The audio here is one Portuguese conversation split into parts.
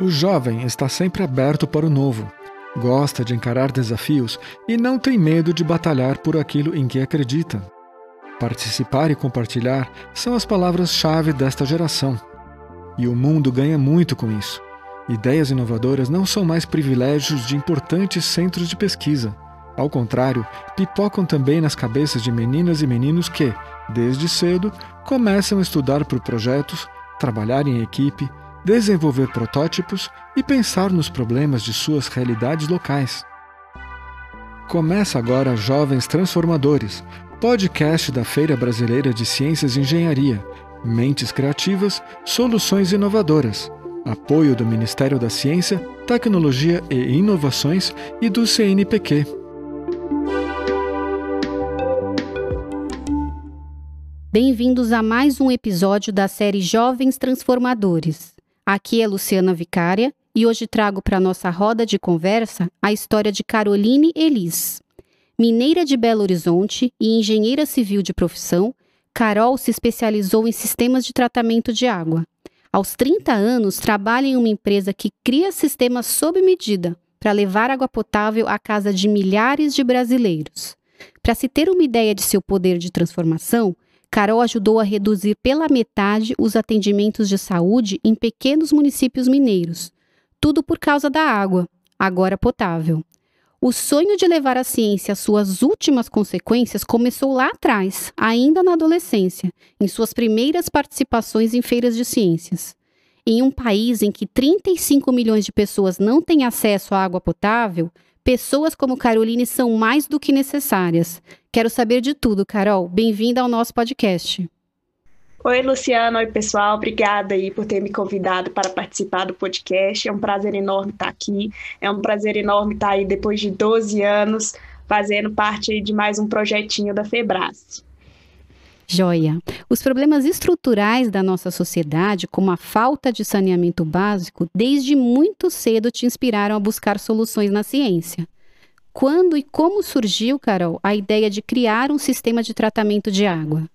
O jovem está sempre aberto para o novo, gosta de encarar desafios e não tem medo de batalhar por aquilo em que acredita. Participar e compartilhar são as palavras-chave desta geração. E o mundo ganha muito com isso. Ideias inovadoras não são mais privilégios de importantes centros de pesquisa. Ao contrário, pipocam também nas cabeças de meninas e meninos que, desde cedo, começam a estudar por projetos, trabalhar em equipe, desenvolver protótipos e pensar nos problemas de suas realidades locais. Começa agora Jovens Transformadores, podcast da Feira Brasileira de Ciências e Engenharia, Mentes Criativas, Soluções Inovadoras. Apoio do Ministério da Ciência, Tecnologia e Inovações e do CNPq. Bem-vindos a mais um episódio da série Jovens Transformadores. Aqui é Luciana Vicária e hoje trago para nossa roda de conversa a história de Caroline Elis. Mineira de Belo Horizonte e engenheira civil de profissão, Carol se especializou em sistemas de tratamento de água. Aos 30 anos, trabalha em uma empresa que cria sistemas sob medida para levar água potável à casa de milhares de brasileiros. Para se ter uma ideia de seu poder de transformação, Carol ajudou a reduzir pela metade os atendimentos de saúde em pequenos municípios mineiros. Tudo por causa da água, agora potável. O sonho de levar a ciência às suas últimas consequências começou lá atrás, ainda na adolescência, em suas primeiras participações em feiras de ciências. Em um país em que 35 milhões de pessoas não têm acesso à água potável, pessoas como Caroline são mais do que necessárias. Quero saber de tudo, Carol. Bem-vinda ao nosso podcast. Oi, Luciana. Oi, pessoal. Obrigada aí por ter me convidado para participar do podcast. É um prazer enorme estar aqui. É um prazer enorme estar aí depois de 12 anos fazendo parte de mais um projetinho da Febras. Joia. Os problemas estruturais da nossa sociedade, como a falta de saneamento básico, desde muito cedo te inspiraram a buscar soluções na ciência. Quando e como surgiu, Carol, a ideia de criar um sistema de tratamento de água?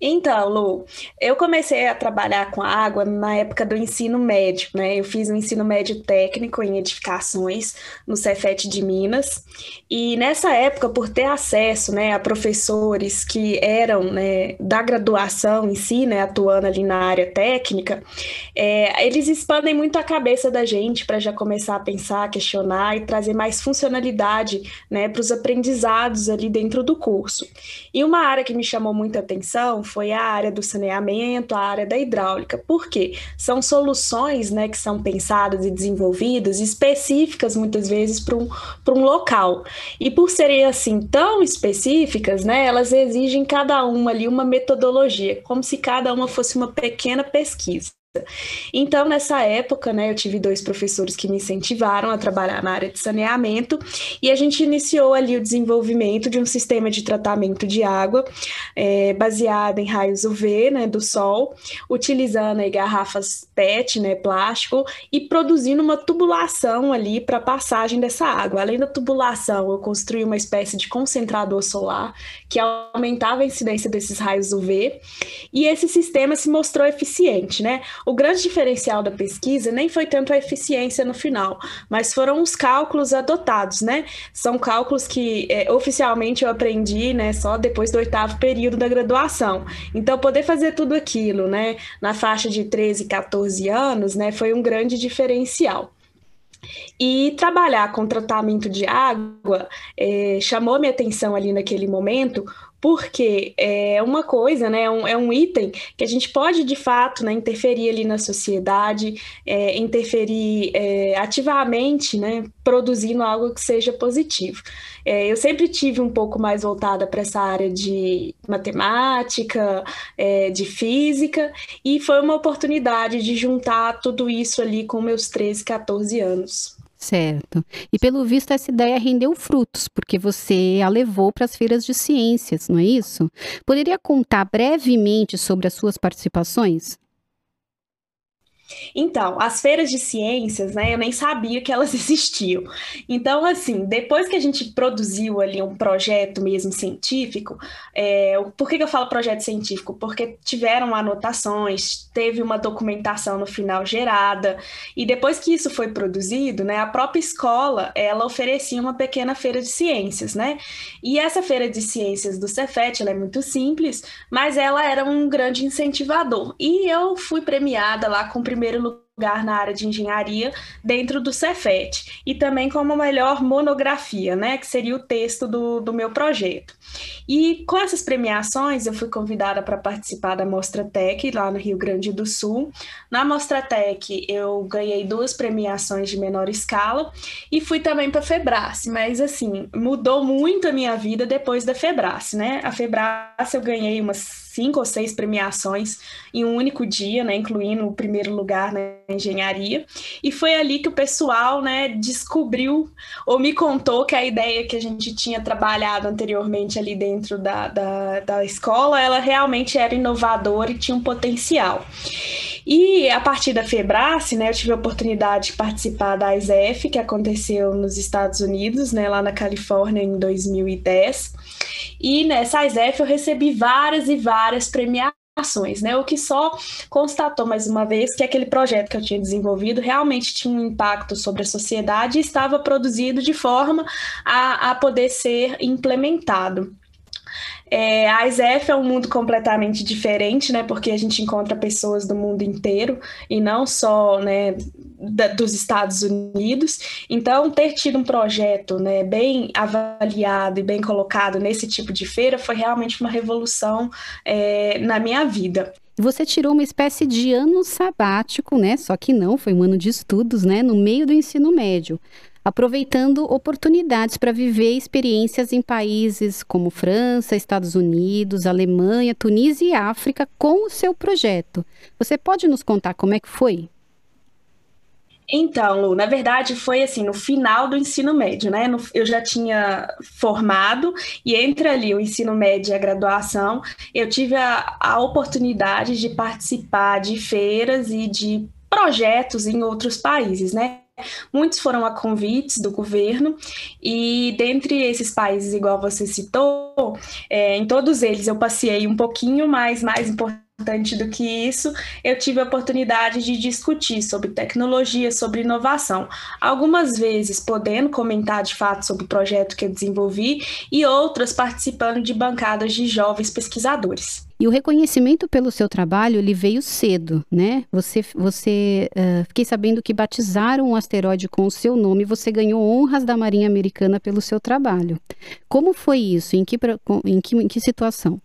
Então, Lu, eu comecei a trabalhar com água na época do ensino médio, né? Eu fiz um ensino médio técnico em edificações no Cefet de Minas, e nessa época, por ter acesso, né, a professores que eram, né, da graduação em si, né, atuando ali na área técnica, é, eles expandem muito a cabeça da gente para já começar a pensar, questionar e trazer mais funcionalidade, né, para os aprendizados ali dentro do curso. E uma área que me chamou muita atenção foi a área do saneamento, a área da hidráulica. Por quê? São soluções né, que são pensadas e desenvolvidas específicas, muitas vezes, para um, um local. E por serem assim tão específicas, né, elas exigem cada uma ali uma metodologia, como se cada uma fosse uma pequena pesquisa. Então, nessa época, né, eu tive dois professores que me incentivaram a trabalhar na área de saneamento e a gente iniciou ali o desenvolvimento de um sistema de tratamento de água é, baseado em raios UV, né, do sol, utilizando aí garrafas PET, né, plástico, e produzindo uma tubulação ali para passagem dessa água. Além da tubulação, eu construí uma espécie de concentrador solar que aumentava a incidência desses raios UV e esse sistema se mostrou eficiente, né? O grande diferencial da pesquisa nem foi tanto a eficiência no final, mas foram os cálculos adotados, né? São cálculos que é, oficialmente eu aprendi, né, só depois do oitavo período da graduação. Então, poder fazer tudo aquilo, né, na faixa de 13, 14 anos, né, foi um grande diferencial. E trabalhar com tratamento de água é, chamou minha atenção ali naquele momento, porque é uma coisa, né, é um, é um item que a gente pode, de fato, né, interferir ali na sociedade, é, interferir é, ativamente, né, produzindo algo que seja positivo. É, eu sempre tive um pouco mais voltada para essa área de matemática, é, de física, e foi uma oportunidade de juntar tudo isso ali com meus 13, 14 anos. Certo. E pelo visto essa ideia rendeu frutos, porque você a levou para as feiras de ciências, não é isso? Poderia contar brevemente sobre as suas participações? Então, as feiras de ciências, né, eu nem sabia que elas existiam. Então, assim, depois que a gente produziu ali um projeto mesmo científico, é, por que, que eu falo projeto científico? Porque tiveram anotações, teve uma documentação no final gerada, e depois que isso foi produzido, né, a própria escola, ela oferecia uma pequena feira de ciências, né? E essa feira de ciências do Cefet, ela é muito simples, mas ela era um grande incentivador. E eu fui premiada lá com o primeiro lugar na área de engenharia dentro do Cefet e também como melhor monografia, né, que seria o texto do, do meu projeto. E com essas premiações eu fui convidada para participar da Mostra Tech lá no Rio Grande do Sul. Na Mostra Tech eu ganhei duas premiações de menor escala e fui também para a Febrace, mas assim, mudou muito a minha vida depois da Febrace, né? A Febrace eu ganhei umas cinco ou seis premiações em um único dia, né, incluindo o primeiro lugar na engenharia. E foi ali que o pessoal, né, descobriu ou me contou que a ideia que a gente tinha trabalhado anteriormente ali dentro da, da, da escola, ela realmente era inovadora e tinha um potencial. E a partir da Febrace, né, eu tive a oportunidade de participar da ISEF, que aconteceu nos Estados Unidos, né, lá na Califórnia em 2010. E nessa ISEF eu recebi várias e várias premiações, né? O que só constatou mais uma vez que aquele projeto que eu tinha desenvolvido realmente tinha um impacto sobre a sociedade e estava produzido de forma a, a poder ser implementado. É, a ISEF é um mundo completamente diferente, né? Porque a gente encontra pessoas do mundo inteiro e não só, né, dos Estados Unidos. Então, ter tido um projeto, né, bem avaliado e bem colocado nesse tipo de feira foi realmente uma revolução é, na minha vida. Você tirou uma espécie de ano sabático, né? Só que não, foi um ano de estudos, né? No meio do ensino médio aproveitando oportunidades para viver experiências em países como França, Estados Unidos, Alemanha, Tunísia e África com o seu projeto. Você pode nos contar como é que foi? Então, Lu, na verdade foi assim, no final do ensino médio, né? eu já tinha formado e entre ali o ensino médio e a graduação, eu tive a, a oportunidade de participar de feiras e de projetos em outros países, né? Muitos foram a convites do governo, e dentre esses países, igual você citou, é, em todos eles eu passei um pouquinho mais, mais importante importante do que isso, eu tive a oportunidade de discutir sobre tecnologia, sobre inovação. Algumas vezes podendo comentar de fato sobre o projeto que eu desenvolvi e outras participando de bancadas de jovens pesquisadores. E o reconhecimento pelo seu trabalho ele veio cedo, né? Você, você uh, fiquei sabendo que batizaram um asteroide com o seu nome. Você ganhou honras da Marinha Americana pelo seu trabalho. Como foi isso? Em que, em que, em que situação?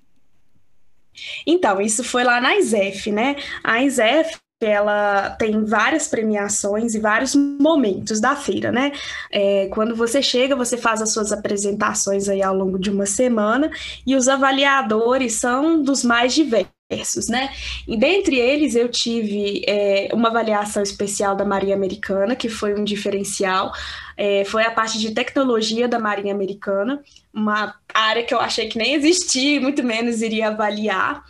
Então, isso foi lá na ISEF, né? A ISEF ela tem várias premiações e vários momentos da feira, né? É, quando você chega, você faz as suas apresentações aí ao longo de uma semana e os avaliadores são dos mais diversos, né? E dentre eles eu tive é, uma avaliação especial da Marinha Americana, que foi um diferencial, é, foi a parte de tecnologia da Marinha Americana, uma área que eu achei que nem existia, muito menos iria avaliar.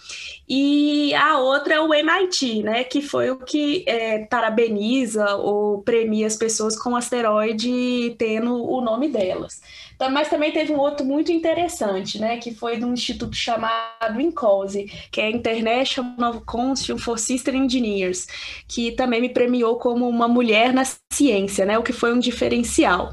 E a outra é o MIT, né, que foi o que é, parabeniza ou premia as pessoas com asteroide tendo o nome delas. Então, mas também teve um outro muito interessante, né, que foi de um instituto chamado INCOSE, que é International Council for System Engineers, que também me premiou como uma mulher na ciência, né, o que foi um diferencial.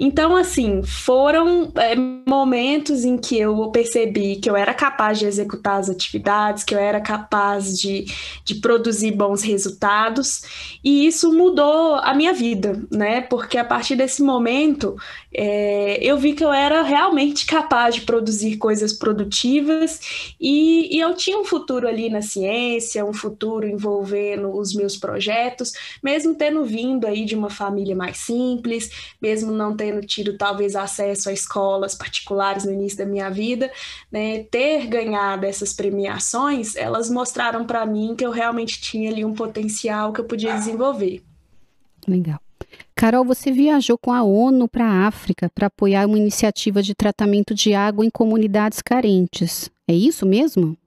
Então, assim, foram é, momentos em que eu percebi que eu era capaz de executar as atividades, que eu era capaz de, de produzir bons resultados, e isso mudou a minha vida, né, porque a partir desse momento é, eu vi que eu era realmente capaz de produzir coisas produtivas e, e, eu tinha um futuro ali na ciência, um futuro envolvendo os meus projetos, mesmo tendo vindo aí de uma família mais simples, mesmo não tendo tido talvez acesso a escolas particulares no início da minha vida, né, ter ganhado essas premiações, elas mostraram para mim que eu realmente tinha ali um potencial que eu podia desenvolver. Legal. Carol, você viajou com a ONU para a África para apoiar uma iniciativa de tratamento de água em comunidades carentes. É isso mesmo?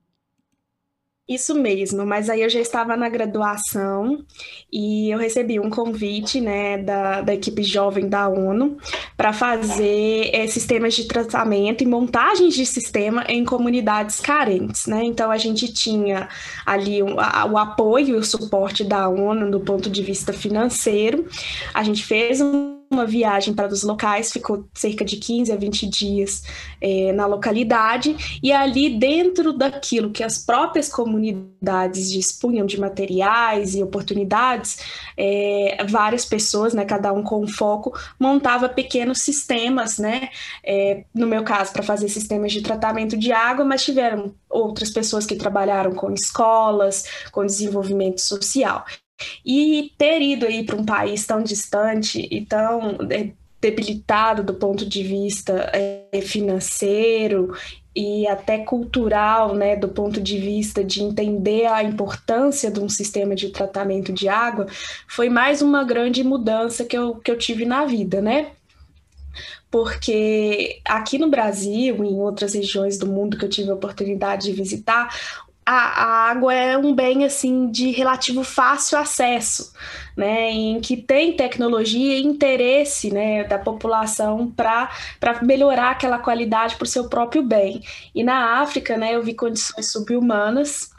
Isso mesmo, mas aí eu já estava na graduação e eu recebi um convite né, da, da equipe jovem da ONU para fazer é, sistemas de tratamento e montagens de sistema em comunidades carentes. Né? Então a gente tinha ali o, a, o apoio e o suporte da ONU do ponto de vista financeiro. A gente fez um uma viagem para os locais, ficou cerca de 15 a 20 dias é, na localidade, e ali dentro daquilo que as próprias comunidades dispunham de materiais e oportunidades, é, várias pessoas, né, cada um com um foco, montava pequenos sistemas, né, é, no meu caso, para fazer sistemas de tratamento de água, mas tiveram outras pessoas que trabalharam com escolas, com desenvolvimento social. E ter ido aí para um país tão distante e tão é, debilitado do ponto de vista é, financeiro e até cultural, né, do ponto de vista de entender a importância de um sistema de tratamento de água, foi mais uma grande mudança que eu, que eu tive na vida, né? Porque aqui no Brasil e em outras regiões do mundo que eu tive a oportunidade de visitar, a, a, água é um bem assim de relativo fácil acesso, né, em que tem tecnologia e interesse né, da população para melhorar aquela qualidade para o seu próprio bem. E na África, né, eu vi condições subhumanas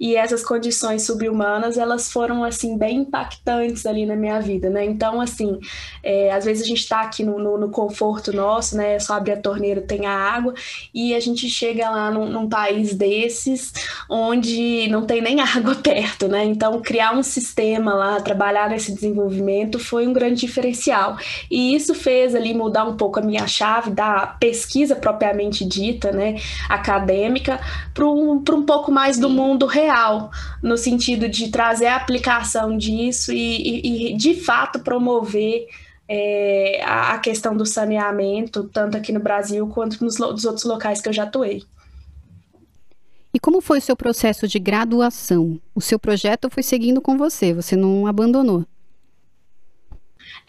e essas condições subhumanas elas foram assim bem impactantes ali na minha vida, né? Então assim, é, às vezes a gente está aqui no, no, no, conforto nosso, né? Só abre a torneira tem a água e a gente chega lá num, num país desses onde não tem nem água perto, né? Então criar um sistema lá, trabalhar nesse desenvolvimento foi um grande diferencial e isso fez ali mudar um pouco a minha chave da pesquisa propriamente dita, né? Acadêmica para um, um pouco mais do mundo real real, no sentido de trazer a aplicação disso e, e, e de fato promover é, a, questão do saneamento, tanto aqui no Brasil quanto nos, nos outros locais que eu já atuei. E como foi o seu processo de graduação? O seu projeto foi seguindo com você, você não abandonou?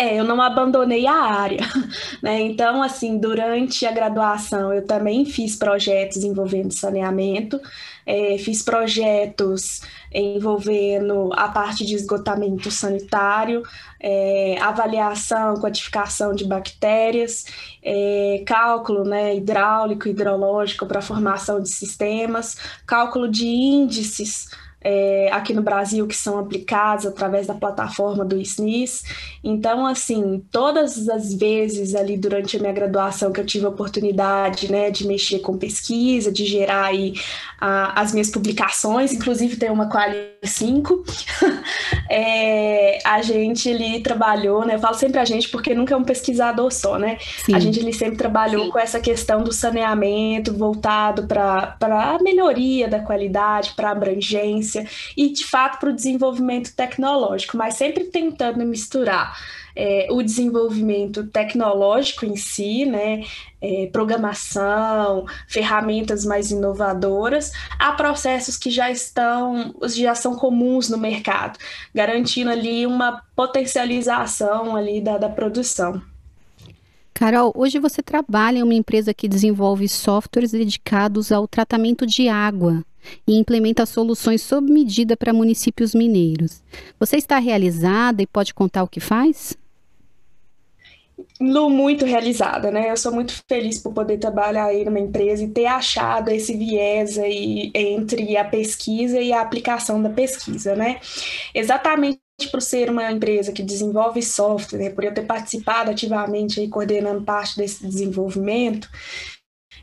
É, eu não abandonei a área, né? Então, assim, durante a graduação eu também fiz projetos envolvendo saneamento, é, fiz projetos envolvendo a parte de esgotamento sanitário, é, avaliação, quantificação de bactérias, é, cálculo né, hidráulico, hidrológico para formação de sistemas, cálculo de índices é, aqui no Brasil que são aplicados através da plataforma do SNIS. Então, assim, todas as vezes ali durante a minha graduação que eu tive a oportunidade, né, de mexer com pesquisa, de gerar aí a, as minhas publicações, inclusive tem uma Quali 5, é, a gente ali trabalhou, né, eu falo sempre a gente porque nunca é um pesquisador só, né, Sim. a gente ali sempre trabalhou Sim. com essa questão do saneamento voltado para a melhoria da qualidade, para abrangência, ciência e, de fato, para o desenvolvimento tecnológico, mas sempre tentando misturar é, o desenvolvimento tecnológico em si, né, é, programação, ferramentas mais inovadoras, a processos que já estão, já são comuns no mercado, garantindo ali uma potencialização ali da, da produção. Carol, hoje você trabalha em uma empresa que desenvolve softwares dedicados ao tratamento de água e implementa soluções sob medida para municípios mineiros. Você está realizada e pode contar o que faz? Lu, muito realizada, né? Eu sou muito feliz por poder trabalhar aí numa empresa e ter achado esse viés aí entre a pesquisa e a aplicação da pesquisa, né? Exatamente por ser uma empresa que desenvolve software, por eu ter participado ativamente e coordenando parte desse desenvolvimento,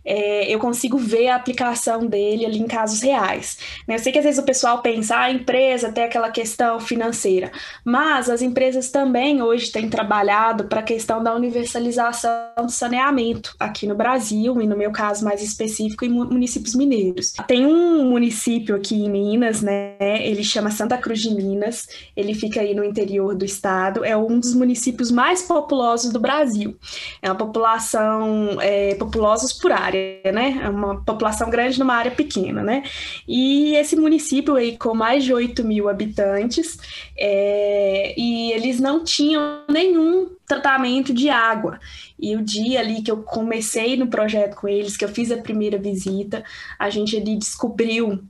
é, eu consigo ver a aplicação dele ali em casos reais. Né? Eu sei que às vezes o pessoal pensa, ah, a empresa tem aquela questão financeira, mas as empresas também hoje têm trabalhado para a questão da universalização do saneamento aqui no Brasil, e no meu caso mais específico, em municípios mineiros. Tem um município aqui em Minas, né? Ele chama Santa Cruz de Minas, ele fica aí no interior do estado, é um dos municípios mais populosos do Brasil. É uma população, é, por área área, né? É uma população grande numa área pequena, né? E esse município aí com mais de 8 mil habitantes, é, e eles não tinham nenhum tratamento de água. E o dia ali que eu comecei no projeto com eles, que eu fiz a primeira visita, a gente ali descobriu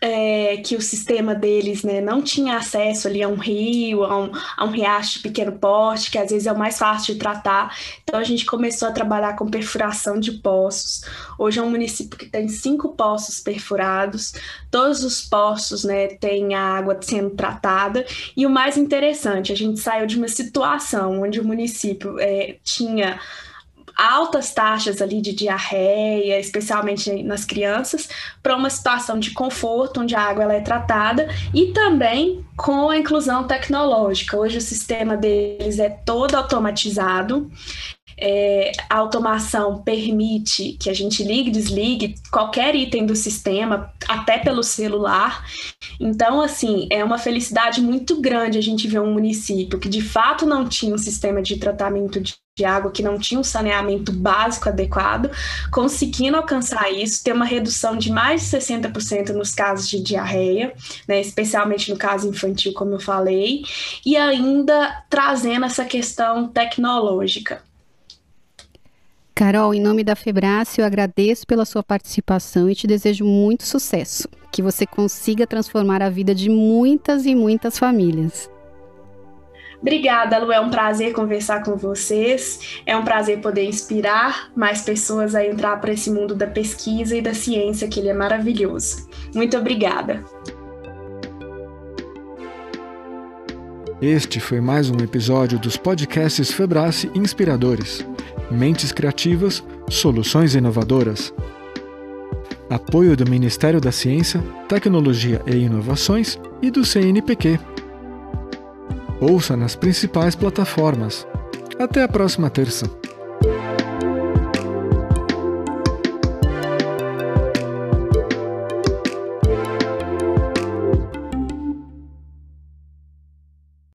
é, que o sistema deles né, não tinha acesso ali a um rio, a um, a um riacho de pequeno porte, que às vezes é o mais fácil de tratar. Então a gente começou a trabalhar com perfuração de poços. Hoje é um município que tem cinco poços perfurados, todos os poços né, têm a água sendo tratada. E o mais interessante, a gente saiu de uma situação onde o município é, tinha altas taxas ali de diarreia, especialmente nas crianças, para uma situação de conforto, onde a água ela é tratada, e também com a inclusão tecnológica. Hoje o sistema deles é todo automatizado. É, a automação permite que a gente ligue e desligue qualquer item do sistema, até pelo celular. Então, assim, é uma felicidade muito grande a gente ver um município que de fato não tinha um sistema de tratamento de de água que não tinha um saneamento básico adequado, conseguindo alcançar isso, ter uma redução de mais de 60% nos casos de diarreia, né, especialmente no caso infantil, como eu falei, e ainda trazendo essa questão tecnológica. Carol, em nome da Febrácio, eu agradeço pela sua participação e te desejo muito sucesso. Que você consiga transformar a vida de muitas e muitas famílias. Obrigada, Lu. É um prazer conversar com vocês. É um prazer poder inspirar mais pessoas a entrar para esse mundo da pesquisa e da ciência, que ele é maravilhoso. Muito obrigada. Este foi mais um episódio dos podcasts Febrace Inspiradores. Mentes criativas, soluções inovadoras. Apoio do Ministério da Ciência, Tecnologia e Inovações e do CNPq. Ouça nas principais plataformas. Até a próxima terça.